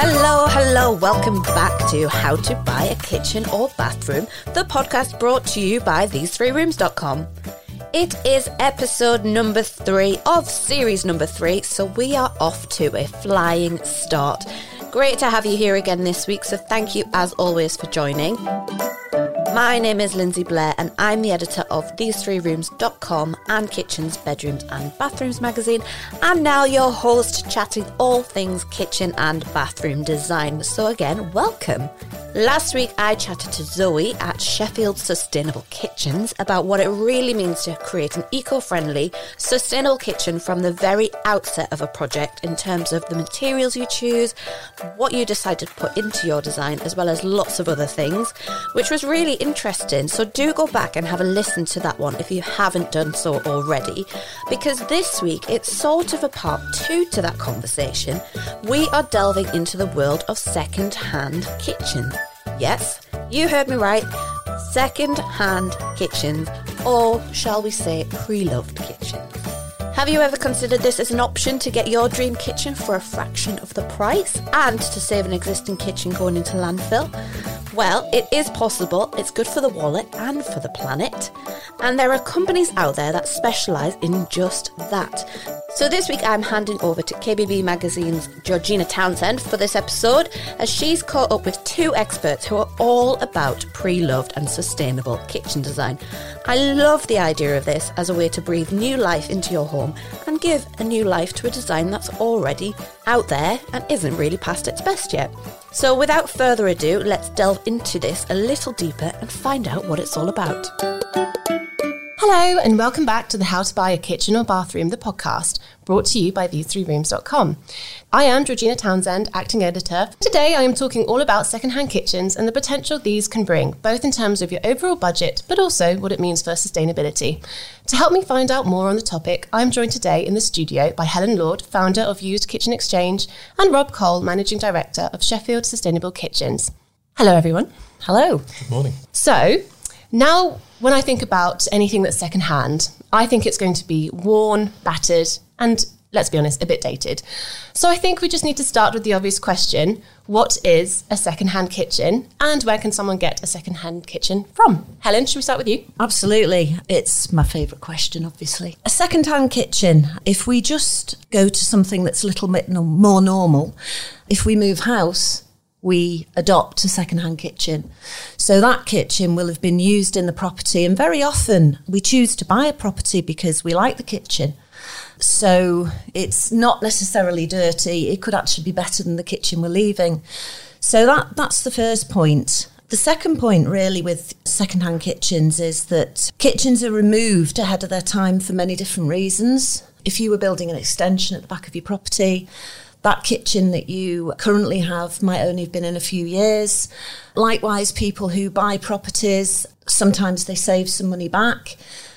Hello, hello, welcome back to How to Buy a Kitchen or Bathroom, the podcast brought to you by these3rooms.com. It is episode number three of series number three, so we are off to a flying start. Great to have you here again this week, so thank you as always for joining. My name is Lindsay Blair, and I'm the editor of these3rooms.com and Kitchens, Bedrooms, and Bathrooms magazine, and now your host chatting all things kitchen and bathroom design. So, again, welcome. Last week, I chatted to Zoe at Sheffield Sustainable Kitchens about what it really means to create an eco friendly, sustainable kitchen from the very outset of a project in terms of the materials you choose, what you decide to put into your design, as well as lots of other things, which was really interesting. So, do go back and have a listen to that one if you haven't done so already, because this week it's sort of a part two to that conversation. We are delving into the world of second hand kitchens. Yes, you heard me right. Second hand kitchens, or shall we say pre loved kitchens. Have you ever considered this as an option to get your dream kitchen for a fraction of the price and to save an existing kitchen going into landfill? Well, it is possible. It's good for the wallet and for the planet. And there are companies out there that specialise in just that. So this week I'm handing over to KBB Magazine's Georgina Townshend for this episode, as she's caught up with two experts who are all about pre loved and sustainable kitchen design. I love the idea of this as a way to breathe new life into your home and give a new life to a design that's already out there and isn't really past its best yet. So without further ado, let's delve into this a little deeper and find out what it's all about. Hello, and welcome back to the How to Buy a Kitchen or Bathroom, the podcast, brought to you by these3rooms.com. I am Georgina Townshend, acting editor. Today I am talking all about secondhand kitchens and the potential these can bring, both in terms of your overall budget, but also what it means for sustainability. To help me find out more on the topic, I am joined today in the studio by Helen Lord, founder of Used Kitchen Exchange, and Rob Cole, managing director of Sheffield Sustainable Kitchens. Hello, everyone. Hello. Good morning. So, now, when I think about anything that's secondhand, I think it's going to be worn, battered, and let's be honest, a bit dated. So I think we just need to start with the obvious question what is a secondhand kitchen and where can someone get a secondhand kitchen from? Helen, should we start with you? Absolutely. It's my favourite question, obviously. A second-hand kitchen, if we just go to something that's a little bit more normal, if we move house, we adopt a second-hand kitchen. So that kitchen will have been used in the property and very often we choose to buy a property because we like the kitchen. So it's not necessarily dirty. It could actually be better than the kitchen we're leaving. So that that's the first point. The second point, really, with second-hand kitchens is that kitchens are removed ahead of their time for many different reasons. If you were building an extension at the back of your property, that kitchen that you currently have might only have been in a few years. Likewise, people who buy properties, sometimes they save some money back.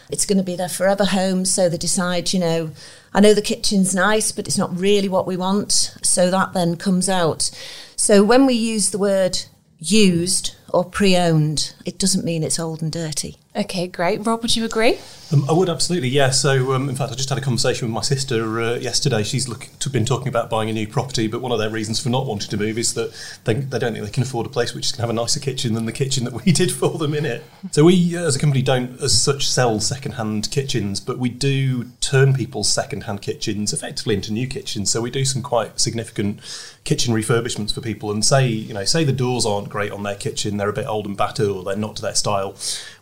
It's going to be their forever home, so they decide, you know, I know the kitchen's nice, but it's not really what we want. So that then comes out. So when we use the word used or pre owned, it doesn't mean it's old and dirty. Okay, great. Rob, would you agree? Um, I would absolutely, yeah. So, um, in fact, I just had a conversation with my sister uh, yesterday. She's look, been talking about buying a new property, but one of their reasons for not wanting to move is that they, they don't think they can afford a place which can have a nicer kitchen than the kitchen that we did for them in it. So, we uh, as a company don't, as such, sell second-hand kitchens, but we do turn people's second-hand kitchens effectively into new kitchens. So, we do some quite significant kitchen refurbishments for people. And say, you know, say the doors aren't great on their kitchen, they're a bit old and battered, or they're not to their style.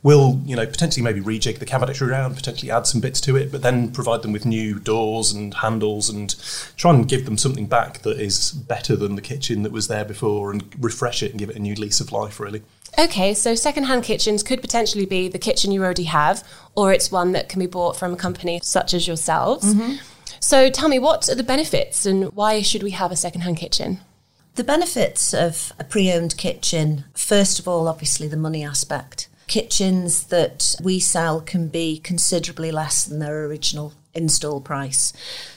We'll, you know, potentially maybe rejig the cabinetry around, potentially add some bits to it, but then provide them with new doors and handles and try and give them something back that is better than the kitchen that was there before and refresh it and give it a new lease of life, really. Okay, so second-hand kitchens could potentially be the kitchen you already have, or it's one that can be bought from a company such as yourselves. Mm-hmm. So tell me, what are the benefits and why should we have a second-hand kitchen? The benefits of a pre owned kitchen, first of all, obviously the money aspect. Kitchens that we sell can be considerably less than their original install price.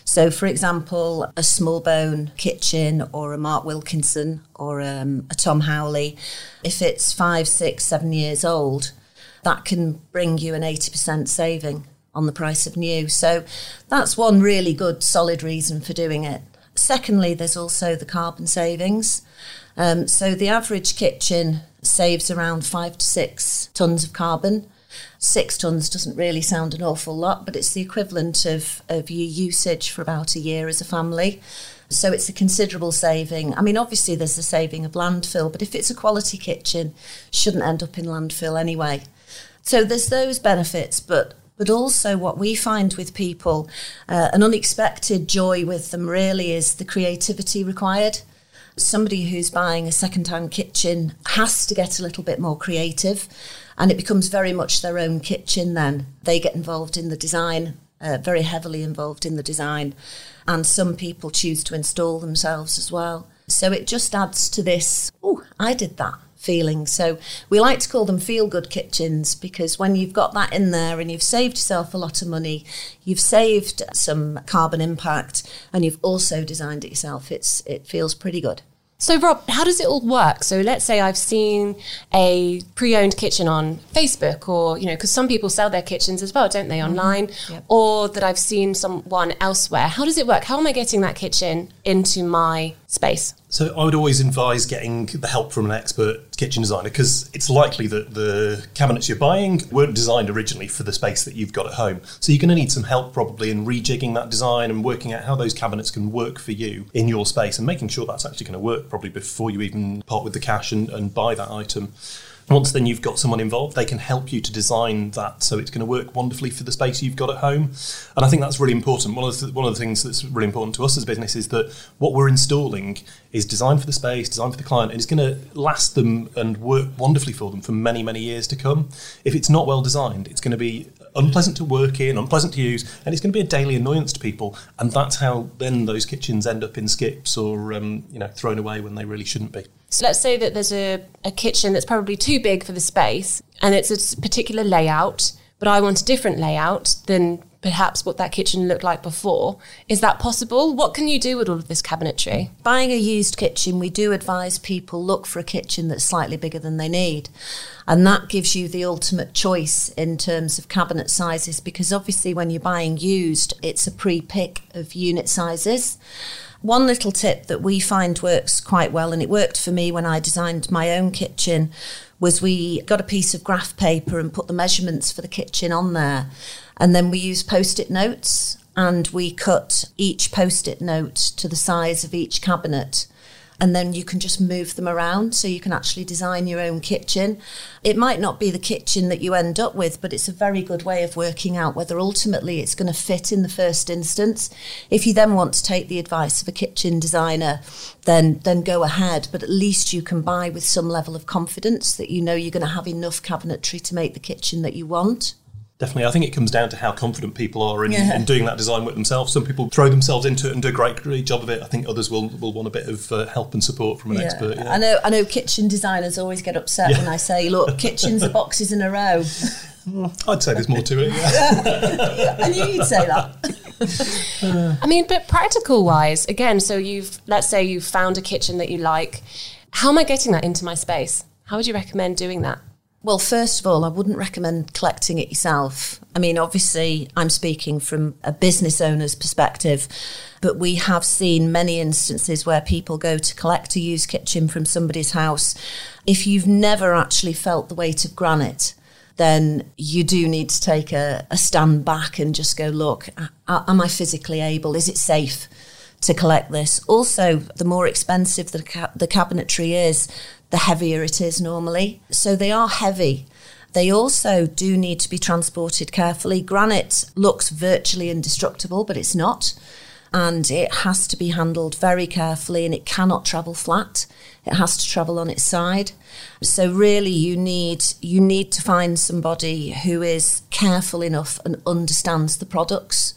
So, for example, a Smallbone kitchen or a Mark Wilkinson or um, a Tom Howley, if it's five, six, seven years old, that can bring you an 80% saving on the price of new. So, that's one really good, solid reason for doing it. Secondly, there's also the carbon savings. Um, so the average kitchen saves around five to six tonnes of carbon. Six tonnes doesn't really sound an awful lot, but it's the equivalent of, of your usage for about a year as a family. So it's a considerable saving. I mean, obviously there's the saving of landfill, but if it's a quality kitchen, shouldn't end up in landfill anyway. So there's those benefits, but but also what we find with people, uh, an unexpected joy with them really is the creativity required. Somebody who's buying a second-hand kitchen has to get a little bit more creative, and it becomes very much their own kitchen. Then they get involved in the design, uh, very heavily involved in the design, and some people choose to install themselves as well. So it just adds to this. Oh, I did that feeling. So we like to call them feel good kitchens because when you've got that in there and you've saved yourself a lot of money, you've saved some carbon impact, and you've also designed it yourself, it's it feels pretty good. So, Rob, how does it all work? So, let's say I've seen a pre-owned kitchen on Facebook, or you know, because some people sell their kitchens as well, don't they, mm-hmm. online? Mm-hmm. Yep. Or that I've seen someone elsewhere. How does it work? How am I getting that kitchen into my space? So I would always advise getting the help from an expert kitchen designer because it's likely that the cabinets you're buying weren't designed originally for the space that you've got at home. So you're going to need some help probably in rejigging that design and working out how those cabinets can work for you in your space and making sure that's actually going to work probably before you even part with the cash and, and buy that item. Once then you've got someone involved, they can help you to design that so it's going to work wonderfully for the space you've got at home. And I think that's really important. One of the, one of the things that's really important to us as a business is that what we're installing is designed for the space, designed for the client, and it's going to last them and work wonderfully for them for many, many years to come. If it's not well designed, it's going to be unpleasant to work in, unpleasant to use, and it's going to be a daily annoyance to people. And that's how then those kitchens end up in skips or um, you know thrown away when they really shouldn't be. So let's say that there's a, a kitchen that's probably too big for the space, and it's a particular layout, but I want a different layout than perhaps what that kitchen looked like before. Is that possible? What can you do with all of this cabinetry? Buying a used kitchen, we do advise people look for a kitchen that's slightly bigger than they need. And that gives you the ultimate choice in terms of cabinet sizes because obviously when you're buying used, it's a pre pick of unit sizes. One little tip that we find works quite well, and it worked for me when I designed my own kitchen, was we got a piece of graph paper and put the measurements for the kitchen on there. And then we use post it notes and we cut each post it note to the size of each cabinet. And then you can just move them around so you can actually design your own kitchen. It might not be the kitchen that you end up with, but it's a very good way of working out whether ultimately it's going to fit in the first instance. If you then want to take the advice of a kitchen designer, then then go ahead. But at least you can buy with some level of confidence that you know you're going to have enough cabinetry to make the kitchen that you want. Definitely. I think it comes down to how confident people are in, yeah. in, doing that design work themselves. Some people throw themselves into it and do a great, great job of it. I think others will, will want a bit of uh, help and support from an yeah. expert. Yeah. I know I know kitchen designers always get upset when I say, look, kitchens are boxes in a row. I'd say there's more to it. Yeah. I knew you'd say that. I mean, but practical wise, again, so you've, let's say you've found a kitchen that you like. How am I getting that into my space? How would you recommend doing that? Well, first of all, I wouldn't recommend collecting it yourself. I mean, obviously, I'm speaking from a business owner's perspective, but we have seen many instances where people go to collect a used kitchen from somebody's house. If you've never actually felt the weight of granite, then you do need to take a, a stand back and just go, look, am I physically able? Is it safe? To collect this. Also, the more expensive the, ca- the cabinetry is, the heavier it is normally. So they are heavy. They also do need to be transported carefully. Granite looks virtually indestructible, but it's not. And it has to be handled very carefully and it cannot travel flat. It has to travel on its side. So really you need you need to find somebody who is careful enough and understands the products.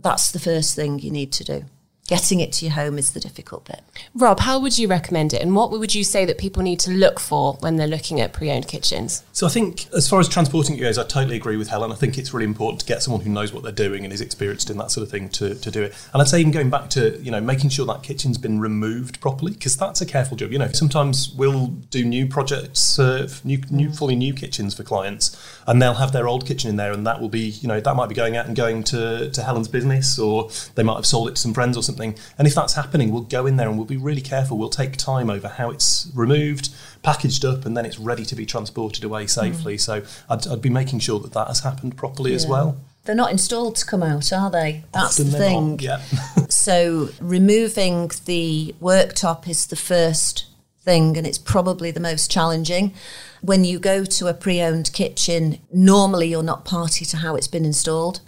That's the first thing you need to do getting it to your home is the difficult bit. Rob, how would you recommend it? And what would you say that people need to look for when they're looking at pre owned kitchens? So, I think as far as transporting it goes, I totally agree with Helen. I think it's really important to get someone who knows what they're doing and is experienced in that sort of thing to, to do it. And I'd say, even going back to, you know, making sure that kitchen's been removed properly, because that's a careful job. You know, sometimes we'll do new projects, uh, new, new, fully new kitchens for clients, and they'll have their old kitchen in there, and that will be, you know, that might be going out and going to, to Helen's business, or they might have sold it to some friends or something something. And if that's happening, we'll go in there and we'll be really careful. We'll take time over how it's removed, packaged up, and then it's ready to be transported away safely. Mm. So I'd, I'd, be making sure that that has happened properly yeah. as well. They're not installed to come out, are they? That's Often the thing. Not, yeah. so removing the worktop is the first thing, and it's probably the most challenging. When you go to a pre owned kitchen, normally you're not party to how it's been installed.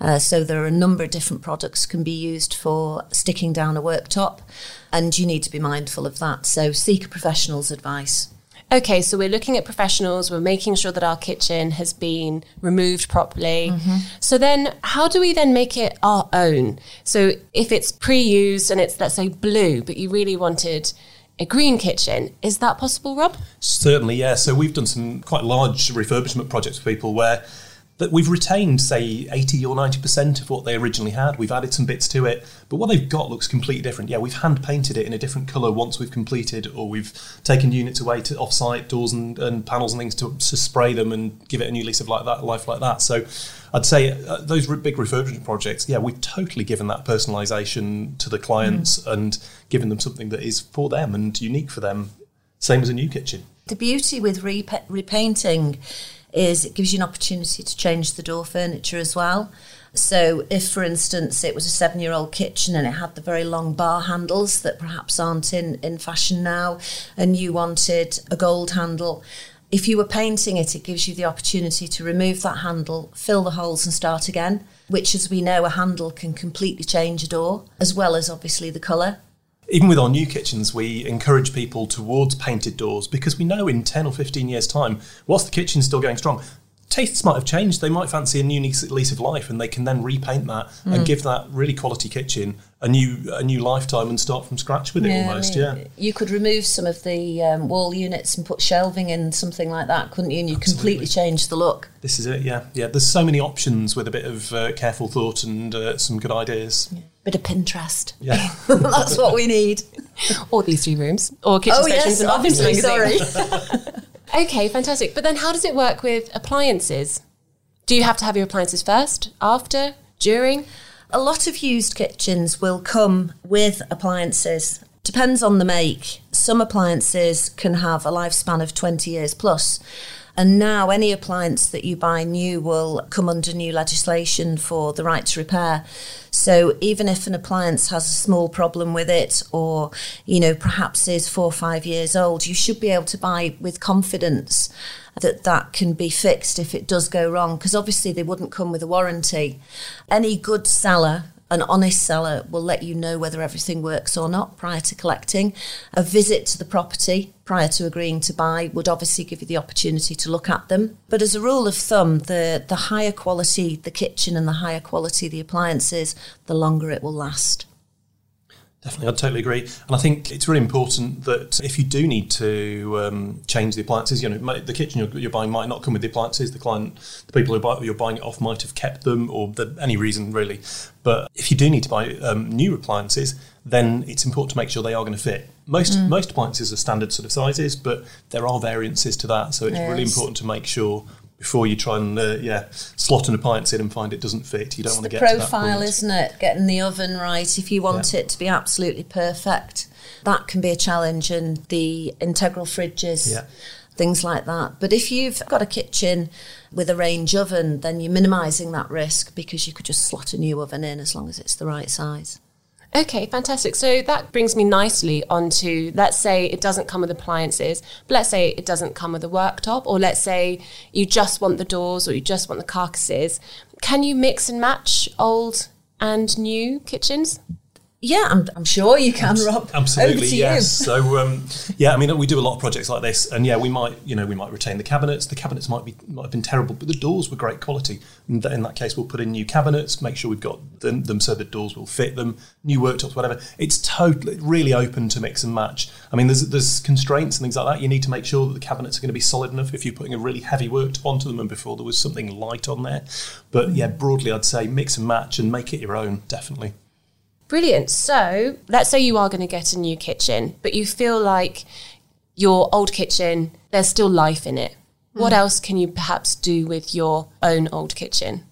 Uh, so there are a number of different products can be used for sticking down a worktop, and you need to be mindful of that. So seek a professional's advice. Okay, so we're looking at professionals, we're making sure that our kitchen has been removed properly. Mm-hmm. So then, how do we then make it our own? So if it's pre used and it's, let's say, blue, but you really wanted a green kitchen. Is that possible, Rob? Certainly, yeah. So we've done some quite large refurbishment projects for people where that we've retained, say, 80 or 90% of what they originally had. We've added some bits to it, but what they've got looks completely different. Yeah, we've hand painted it in a different colour once we've completed, or we've taken units away to off-site doors and, and panels and things to, to, spray them and give it a new lease of like that, life like that. So I'd say uh, those big refurbishment projects, yeah, we've totally given that personalisation to the clients mm. and given them something that is for them and unique for them, same as a new kitchen. The beauty with repainting is it gives you an opportunity to change the door furniture as well. So, if for instance it was a seven year old kitchen and it had the very long bar handles that perhaps aren't in, in fashion now, and you wanted a gold handle, if you were painting it, it gives you the opportunity to remove that handle, fill the holes, and start again, which, as we know, a handle can completely change a door, as well as obviously the colour even with our new kitchens, we encourage people towards painted doors because we know in 10 or 15 years' time, whilst the kitchen's still going strong, tastes might have changed. They might fancy a new lease of life, and they can then repaint that mm. and hmm. give that really quality kitchen a new a new lifetime and start from scratch with it yeah, almost. I mean, yeah, you could remove some of the um, wall units and put shelving in something like that, couldn't you? And you Absolutely. completely change the look. This is it. Yeah, yeah. There's so many options with a bit of uh, careful thought and uh, some good ideas. Yeah. Bit of Pinterest. Yeah, that's what we need. or these three rooms, or kitchen oh, stations yes, and obviously. Sorry. Okay, fantastic. But then how does it work with appliances? Do you have to have your appliances first, after, during? A lot of used kitchens will come with appliances. Depends on the make. Some appliances can have a lifespan of 20 years plus. And now any appliance that you buy new will come under new legislation for the right to repair. So even if an appliance has a small problem with it or, you know, perhaps is four or five years old, you should be able to buy with confidence that that can be fixed if it does go wrong because obviously they wouldn't come with a warranty. Any good seller an honest seller will let you know whether everything works or not prior to collecting. A visit to the property prior to agreeing to buy would obviously give you the opportunity to look at them. But as a rule of thumb, the, the higher quality the kitchen and the higher quality the appliances, the longer it will last. Definitely, I totally agree. And I think it's really important that if you do need to um, change the appliances, you know, the kitchen you're, you're, buying might not come with the appliances. The client, the people who buy, you're buying it off might have kept them or the, any reason really. But if you do need to buy um, new appliances, then it's important to make sure they are going to fit. Most mm. most appliances are standard sort of sizes, but there are variances to that. So it's yes. really important to make sure before you try and uh, yeah slot an appliance in and find it doesn't fit. You don't it's want to get profile, isn't it? Getting the oven right. If you want yeah. it to be absolutely perfect, that can be a challenge. And the integral fridges. Yeah. Things like that. But if you've got a kitchen with a range oven, then you're minimising that risk because you could just slot a new oven in as long as it's the right size. Okay, fantastic. So that brings me nicely onto let's say it doesn't come with appliances, but let's say it doesn't come with a worktop, or let's say you just want the doors or you just want the carcasses. Can you mix and match old and new kitchens? Yeah, I'm, I'm sure you can, Rob. Absolutely, yes. so, um, yeah, I mean, we do a lot of projects like this, and yeah, we might, you know, we might retain the cabinets. The cabinets might be might have been terrible, but the doors were great quality. In that, in that case, we'll put in new cabinets, make sure we've got them, them, so the doors will fit them, new worktops, whatever. It's totally really open to mix and match. I mean, there's there's constraints and things like that. You need to make sure that the cabinets are going to be solid enough if you're putting a really heavy worktop onto them, and before there was something light on there. But yeah, broadly, I'd say mix and match and make it your own, definitely. Brilliant. So let's say you are going to get a new kitchen, but you feel like your old kitchen, there's still life in it. Mm. What else can you perhaps do with your own old kitchen?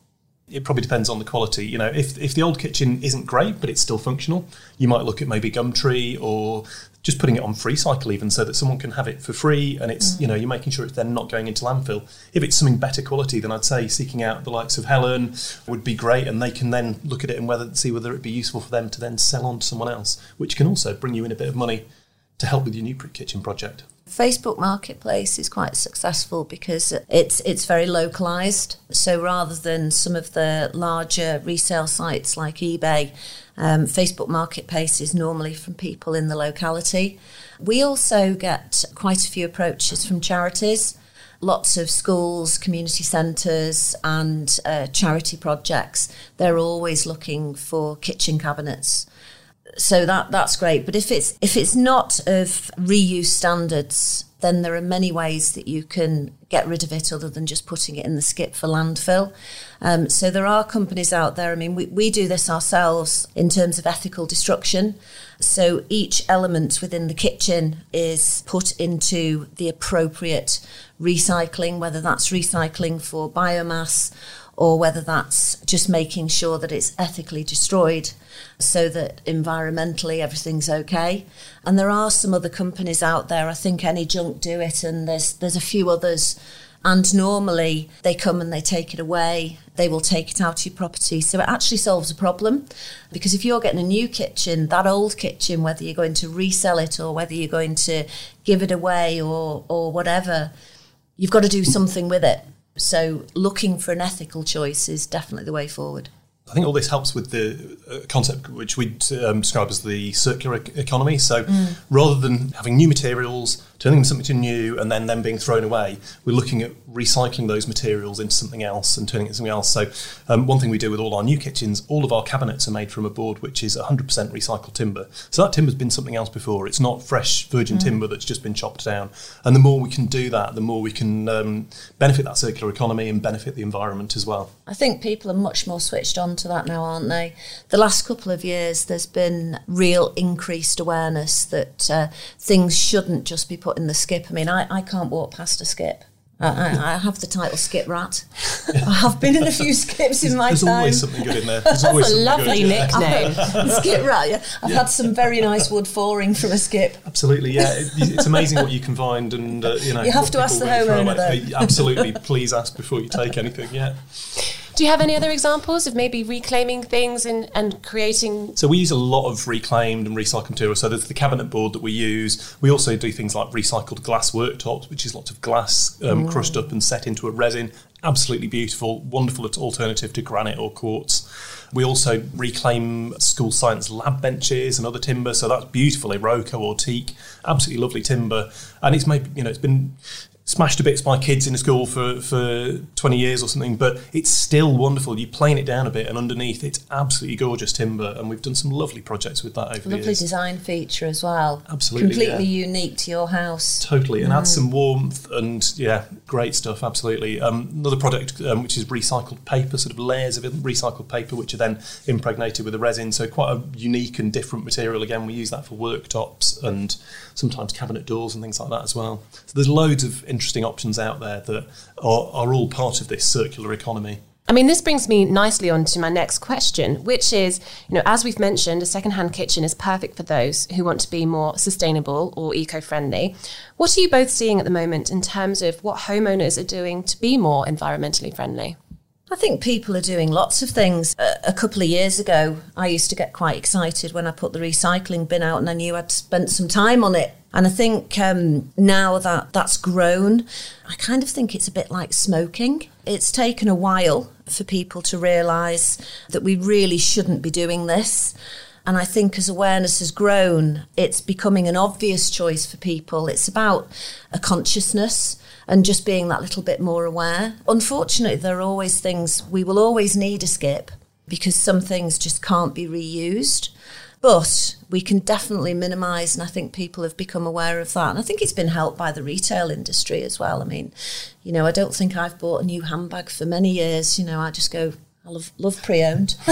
It probably depends on the quality. You know, if, if the old kitchen isn't great, but it's still functional, you might look at maybe Gumtree or just putting it on Freecycle even so that someone can have it for free and it's, mm. you know, you're making sure it's then not going into landfill. If it's something better quality, then I'd say seeking out the likes of Helen would be great and they can then look at it and whether see whether it'd be useful for them to then sell on to someone else, which can also bring you in a bit of money to help with your new kitchen project. Facebook Marketplace is quite successful because it's it's very localized. So rather than some of the larger resale sites like eBay, um, Facebook Marketplace is normally from people in the locality. We also get quite a few approaches from charities. Lots of schools, community centres, and uh, charity projects. They're always looking for kitchen cabinets so that that's great. But if it's if it's not of reuse standards, then there are many ways that you can get rid of it other than just putting it in the skip for landfill. Um, so there are companies out there. I mean, we, we do this ourselves in terms of ethical destruction. So each element within the kitchen is put into the appropriate recycling, whether that's recycling for biomass or whether that's just making sure that it's ethically destroyed so that environmentally everything's okay. And there are some other companies out there. I think AnyJunk do it, and there's there's a few others. And normally they come and they take it away. They will take it out of your property. So it actually solves a problem. Because if you're getting a new kitchen, that old kitchen, whether you're going to resell it or whether you're going to give it away or, or whatever, you've got to do something with it. So looking for an ethical choice is definitely the way forward. I think all this helps with the uh, concept which we um, describe as the circular economy. So mm. rather than having new materials, turning them something to new, and then them being thrown away, we're looking at recycling those materials into something else and turning it into something else. So um, one thing we do with all our new kitchens, all of our cabinets are made from a board which is 100% recycled timber. So that timber's been something else before. It's not fresh virgin mm. timber that's just been chopped down. And the more we can do that, the more we can um, benefit that circular economy and benefit the environment as well. I think people are much more switched on to that now, aren't they? The last couple of years, there's been real increased awareness that uh, things shouldn't just be put in the skip. I mean, I, I can't walk past a skip. I, I, have the title Skip Rat. I have been in a few skips in my There's time. There's always something good in there. There's That's a lovely good, nickname. skip Rat, yeah. I've yeah. had some very nice wood flooring from a skip. Absolutely, yeah. It, it's amazing what you can find, and uh, you know. You have to ask the homeowner, though. Absolutely, please ask before you take anything. Yeah. Do you have any other examples of maybe reclaiming things and, and creating? So we use a lot of reclaimed and recycled material. So there's the cabinet board that we use. We also do things like recycled glass worktops, which is lots of glass um, mm. crushed up and set into a resin. Absolutely beautiful, wonderful alternative to granite or quartz. We also reclaim school science lab benches and other timber, so that's beautiful Iroko or teak, absolutely lovely timber. And it's made, you know, it's been smashed to bits by kids in a school for, for 20 years or something, but it's still wonderful. You plane it down a bit, and underneath it's absolutely gorgeous timber, and we've done some lovely projects with that over lovely the years. Lovely design feature as well. Absolutely. Completely yeah. unique to your house. Totally, and mm. adds some warmth, and yeah, great stuff, absolutely. Um, another product um, which is recycled paper, sort of layers of recycled paper, which are then impregnated with a resin, so quite a unique and different material. Again, we use that for worktops and sometimes cabinet doors and things like that as well. So there's loads of interesting options out there that are, are all part of this circular economy. I mean, this brings me nicely on to my next question, which is, you know, as we've mentioned, a secondhand kitchen is perfect for those who want to be more sustainable or eco-friendly. What are you both seeing at the moment in terms of what homeowners are doing to be more environmentally friendly? I think people are doing lots of things. A, couple of years ago, I used to get quite excited when I put the recycling bin out and I knew I'd spent some time on it. And I think um, now that that's grown, I kind of think it's a bit like smoking. It's taken a while for people to realise that we really shouldn't be doing this. And I think as awareness has grown, it's becoming an obvious choice for people. It's about a consciousness and just being that little bit more aware. Unfortunately, there are always things we will always need a skip because some things just can't be reused. But we can definitely minimise, and I think people have become aware of that. And I think it's been helped by the retail industry as well. I mean, you know, I don't think I've bought a new handbag for many years. You know, I just go, I love, love pre owned.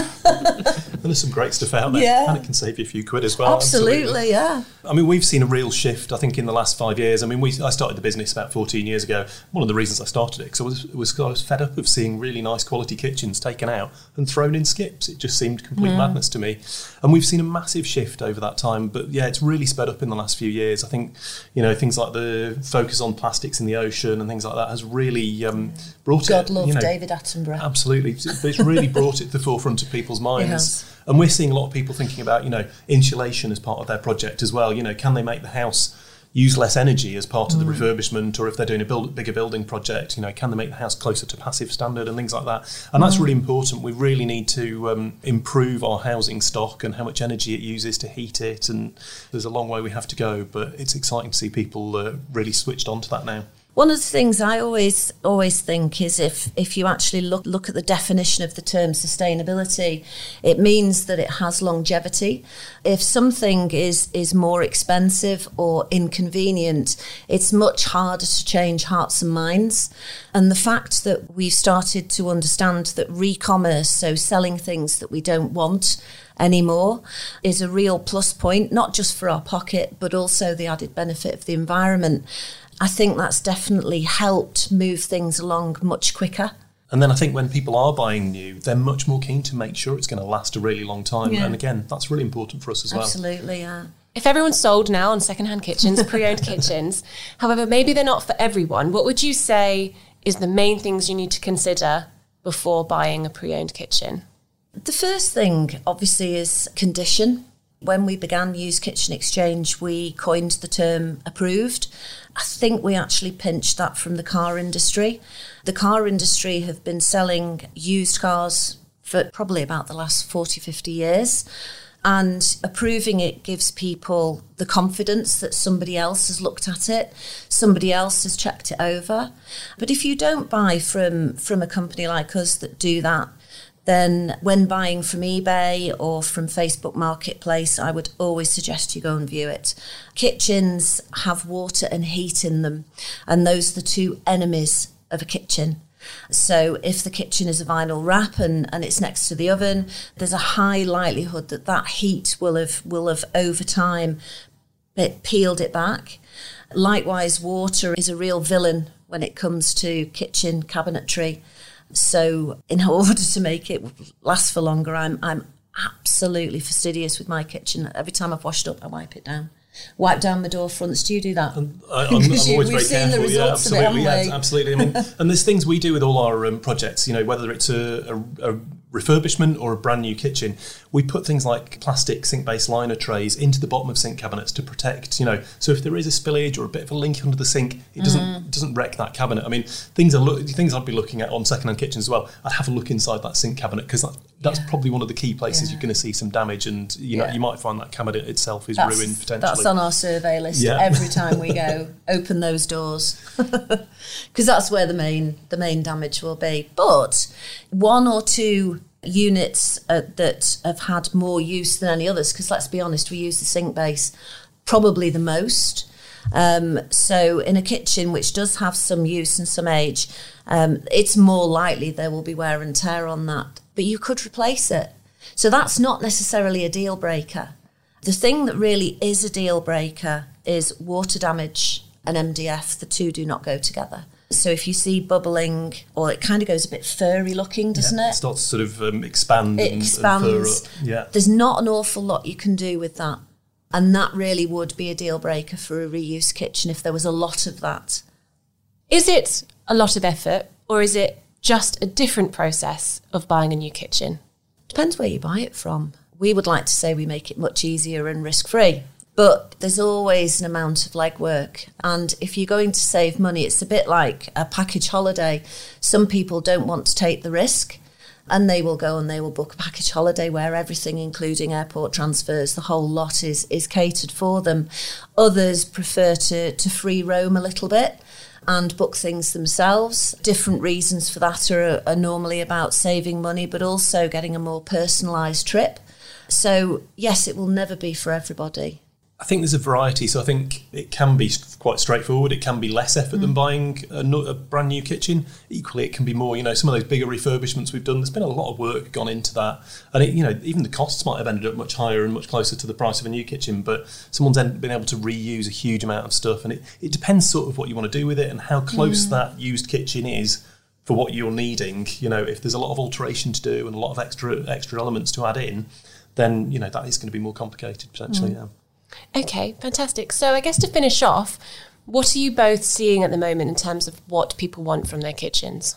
there's some great stuff out there, Yeah. and it can save you a few quid as well. Absolutely, yeah. I mean, we've seen a real shift. I think in the last five years. I mean, we I started the business about 14 years ago. One of the reasons I started it because I was was I was fed up of seeing really nice quality kitchens taken out and thrown in skips. It just seemed complete madness to me. And we've seen a massive shift over that time. But yeah, it's really sped up in the last few years. I think you know things like the focus on plastics in the ocean and things like that has really um, brought God it. love you know, David Attenborough. Absolutely, it's really brought it to the forefront of people's minds. And we're seeing a lot of people thinking about, you know, insulation as part of their project as well. You know, can they make the house use less energy as part of the refurbishment, or if they're doing a build, bigger building project, you know, can they make the house closer to passive standard and things like that? And that's really important. We really need to um, improve our housing stock and how much energy it uses to heat it. And there's a long way we have to go, but it's exciting to see people uh, really switched on to that now. One of the things I always always think is if if you actually look look at the definition of the term sustainability, it means that it has longevity. If something is is more expensive or inconvenient, it's much harder to change hearts and minds. And the fact that we've started to understand that re-commerce, so selling things that we don't want anymore, is a real plus point, not just for our pocket, but also the added benefit of the environment. I think that's definitely helped move things along much quicker. And then I think when people are buying new, they're much more keen to make sure it's going to last a really long time. Yeah. And again, that's really important for us as well. Absolutely, yeah. If everyone's sold now on secondhand kitchens, pre-owned kitchens, however, maybe they're not for everyone. What would you say is the main things you need to consider before buying a pre-owned kitchen? The first thing, obviously, is condition. When we began Used Kitchen Exchange, we coined the term approved. I think we actually pinched that from the car industry. The car industry have been selling used cars for probably about the last 40, 50 years. And approving it gives people the confidence that somebody else has looked at it, somebody else has checked it over. But if you don't buy from, from a company like us that do that, then when buying from eBay or from Facebook Marketplace, I would always suggest you go and view it. Kitchens have water and heat in them, and those are the two enemies of a kitchen. So if the kitchen is a vinyl wrap and, and it's next to the oven, there's a high likelihood that that heat will have will have over time it peeled it back. Likewise, water is a real villain when it comes to kitchen cabinetry. So, in order to make it last for longer, I'm I'm absolutely fastidious with my kitchen. Every time I've washed up, I wipe it down. Wipe down the door fronts. Do you do that? I, you- always we've very seen the careful. yeah, results of it, absolutely. yeah, absolutely. I mean, and there's things we do with all our um, projects. You know, whether it's a, a, a refurbishment or a brand new kitchen, we put things like plastic sink-based liner trays into the bottom of sink cabinets to protect. You know, so if there is a spillage or a bit of a leak under the sink, it doesn't Mm. doesn't wreck that cabinet. I mean, things are look, things I'd be looking at on second-hand kitchens as well. I'd have a look inside that sink cabinet because that, that's Yeah. probably one of the key places Yeah. you're going to see some damage, and you know, Yeah. you might find that cabinet itself is That's, ruined potentially. that's on our survey list every time we go. Open those doors because that's where the main the main damage will be. But one or two units uh, that have had more use than any others, because let's be honest, we use the sink base probably the most. Um, so in a kitchen which does have some use and some age, um, it's more likely there will be wear and tear on that. But you could replace it. So that's not necessarily a deal breaker. The thing that really is a deal breaker is water damage and MDF. The two do not go together. So if you see bubbling, or it kind of goes a bit furry looking, doesn't Yeah, it? starts to sort of um, expand It and, expands. and. Yeah. There's not an awful lot you can do with that. And that really would be a deal breaker for a reuse kitchen if there was a lot of that. Is it a lot of effort or is it just a different process of buying a new kitchen? Depends where you buy it from. We would like to say we make it much easier and risk free, but there's always an amount of legwork. And if you're going to save money, it's a bit like a package holiday. Some people don't want to take the risk. And they will go and they will book a package holiday where everything, including airport transfers, the whole lot is, is catered for them. Others prefer to, to free roam a little bit and book things themselves. Different reasons for that are, are normally about saving money, but also getting a more personalised trip. So, yes, it will never be for everybody. I think there's a variety. So I think it can be quite straightforward. It can be less effort mm. than buying a, a, brand new kitchen. Equally, it can be more. You know, some of those bigger refurbishments we've done. There's been a lot of work gone into that, and it, you know, even the costs might have ended up much higher and much closer to the price of a new kitchen. But someone's been able to reuse a huge amount of stuff, and it, it depends sort of what you want to do with it and how close mm. that used kitchen is for what you're needing. You know, if there's a lot of alteration to do and a lot of extra extra elements to add in, then you know that is going to be more complicated potentially. Mm. Yeah. Okay, fantastic. So I guess to finish off, what are you both seeing at the moment in terms of what people want from their kitchens?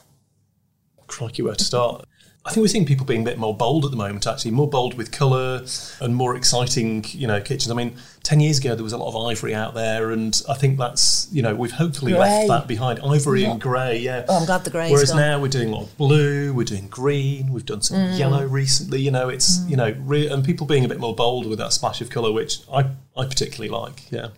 Crikey, where to start? I think we're seeing people being a bit more bold at the moment, actually, more bold with colour and more exciting, you know, kitchens. I mean, 10 years ago, there was a lot of ivory out there, and I think that's, you know, we've hopefully grey. left that behind. Ivory yeah. and grey, yeah. Oh, I'm glad the grey Whereas gone. now we're doing a lot of blue, we're doing green, we've done some mm. yellow recently, you know, it's, mm. you know, re- and people being a bit more bold with that splash of colour, which I, I particularly like, yeah.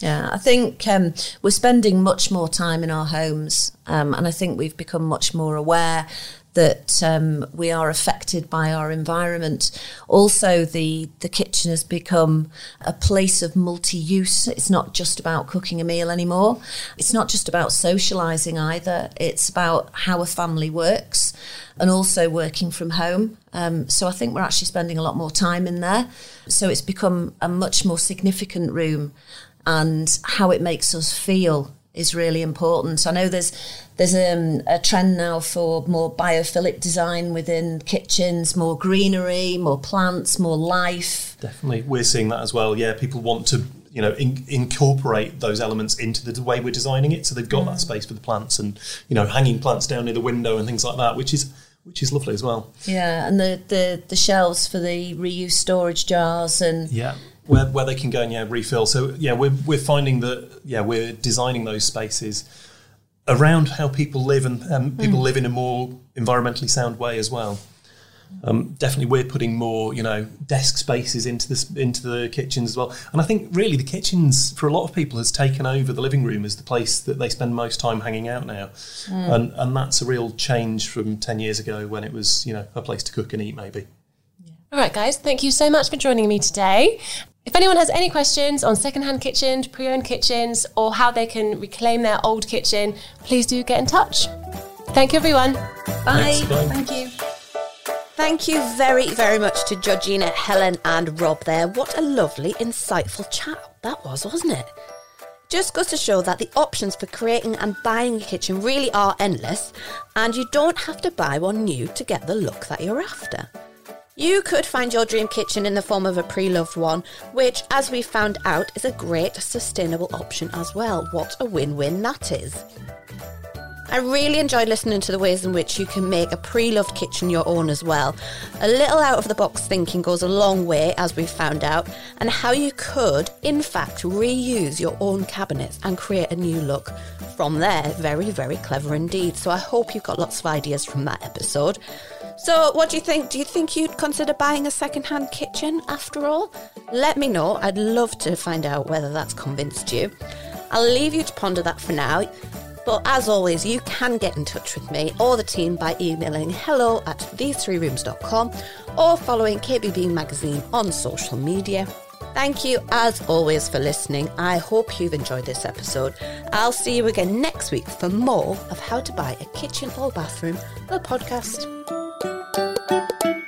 Yeah, I think um, we're spending much more time in our homes, um, and I think we've become much more aware that um, we are affected by our environment. Also, the, the kitchen has become a place of multi use. It's not just about cooking a meal anymore, it's not just about socialising either, it's about how a family works and also working from home. Um, so I think we're actually spending a lot more time in there. So it's become a much more significant room and how it makes us feel is really important. So I know there's there's um, a trend now for more biophilic design within kitchens, more greenery, more plants, more life. Definitely, we're seeing that as well. Yeah, people want to you know in, incorporate those elements into the way we're designing it, so they've got mm. that space for the plants and you know hanging plants down near the window and things like that, which is which is lovely as well. Yeah, and the the, the shelves for the reuse storage jars and yeah where, where they can go and yeah refill. So yeah, we're we're finding that yeah we're designing those spaces around how people live and um, people mm. live in a more environmentally sound way as well. Um, definitely, we're putting more, you know, desk spaces into this into the kitchens as well. And I think really the kitchens for a lot of people has taken over the living room as the place that they spend most time hanging out now, mm. and and that's a real change from ten years ago when it was, you know, a place to cook and eat maybe. All right, guys, thank you so much for joining me today. If anyone has any questions on secondhand kitchens, pre owned kitchens, or how they can reclaim their old kitchen, please do get in touch. Thank you, everyone. Bye. bye. Thank you. Thank you very, very much to Georgina, Helen, and Rob there. What a lovely, insightful chat that was, wasn't it? Just goes to show that the options for creating and buying a kitchen really are endless, and you don't have to buy one new to get the look that you're after. You could find your dream kitchen in the form of a pre loved one, which, as we found out, is a great sustainable option as well. What a win win that is! I really enjoyed listening to the ways in which you can make a pre loved kitchen your own as well. A little out of the box thinking goes a long way, as we found out, and how you could, in fact, reuse your own cabinets and create a new look. From there, very, very clever indeed. So I hope you got lots of ideas from that episode. So, what do you think? Do you think you'd consider buying a second-hand kitchen after all? Let me know. I'd love to find out whether that's convinced you. I'll leave you to ponder that for now. But as always, you can get in touch with me or the team by emailing hello at these3rooms.com or following KBB Magazine on social media. Thank you, as always, for listening. I hope you've enjoyed this episode. I'll see you again next week for more of How to Buy a Kitchen or Bathroom, the podcast you